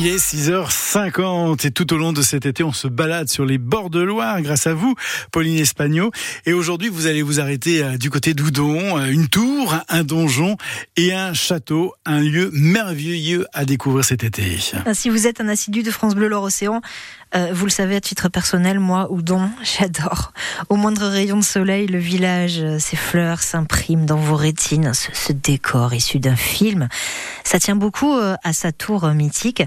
Il est 6h50 et tout au long de cet été, on se balade sur les bords de Loire grâce à vous, Pauline Espagno. Et aujourd'hui, vous allez vous arrêter euh, du côté d'Oudon, euh, une tour, un donjon et un château, un lieu merveilleux à découvrir cet été. Ah, si vous êtes un assidu de France Bleu Loire Océan, euh, vous le savez à titre personnel, moi, Oudon, j'adore. Au moindre rayon de soleil, le village, ses fleurs s'impriment dans vos rétines, ce, ce décor issu d'un film. Ça tient beaucoup à sa tour mythique.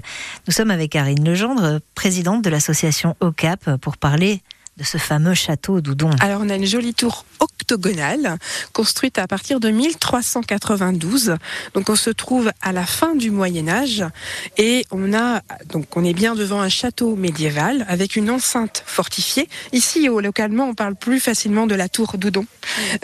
Nous sommes avec Karine Legendre, présidente de l'association OCAP, pour parler de ce fameux château d'Oudon. Alors on a une jolie tour octogonale construite à partir de 1392. Donc on se trouve à la fin du Moyen Âge et on a donc on est bien devant un château médiéval avec une enceinte fortifiée. Ici au, localement on parle plus facilement de la tour d'Oudon,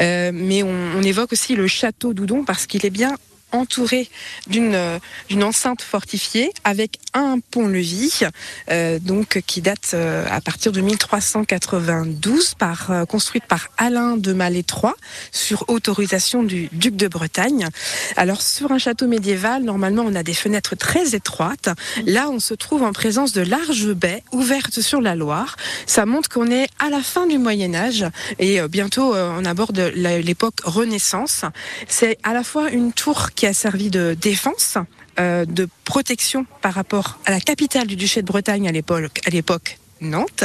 euh, mais on, on évoque aussi le château d'Oudon parce qu'il est bien entouré d'une d'une enceinte fortifiée avec un pont-levis, euh, donc qui date euh, à partir de 1392, par euh, construite par Alain de Malétroit sur autorisation du duc de Bretagne. Alors sur un château médiéval, normalement on a des fenêtres très étroites. Là, on se trouve en présence de larges baies ouvertes sur la Loire. Ça montre qu'on est à la fin du Moyen Âge et bientôt on aborde l'époque Renaissance. C'est à la fois une tour qui a servi de défense, euh, de protection par rapport à la capitale du duché de Bretagne à l'époque, à l'époque Nantes,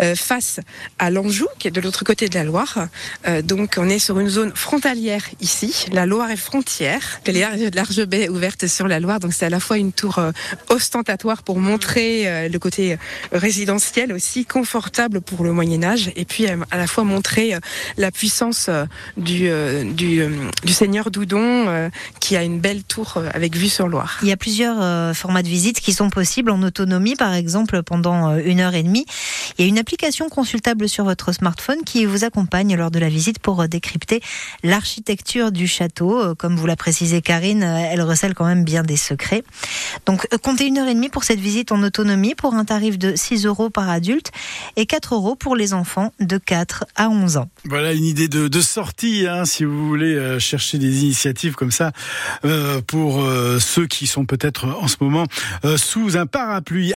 euh, face à l'Anjou, qui est de l'autre côté de la Loire. Euh, donc on est sur une zone frontalière ici. La Loire est frontière. A de larges baies ouvertes sur la Loire, donc c'est à la fois une tour euh, ostentatoire pour montrer le côté résidentiel aussi, confortable pour le Moyen Âge, et puis à la fois montrer la puissance du, du, seigneur Doudon, qui a une belle tour avec vue sur Loire. Il y a plusieurs formats de visite qui sont possibles en autonomie, par exemple pendant une heure et Il y a une application consultable sur votre smartphone qui vous accompagne lors de la visite pour euh, décrypter l'architecture du château. Euh, Comme vous l'a précisé Karine, euh, elle recèle quand même bien des secrets. Donc comptez une heure et demie pour cette visite en autonomie pour un tarif de 6 euros par adulte et 4 euros pour les enfants de 4 à 11 ans. Voilà une idée de, sortie, hein, si vous voulez chercher des initiatives comme ça pour ceux qui sont peut-être en ce moment sous un parapluie.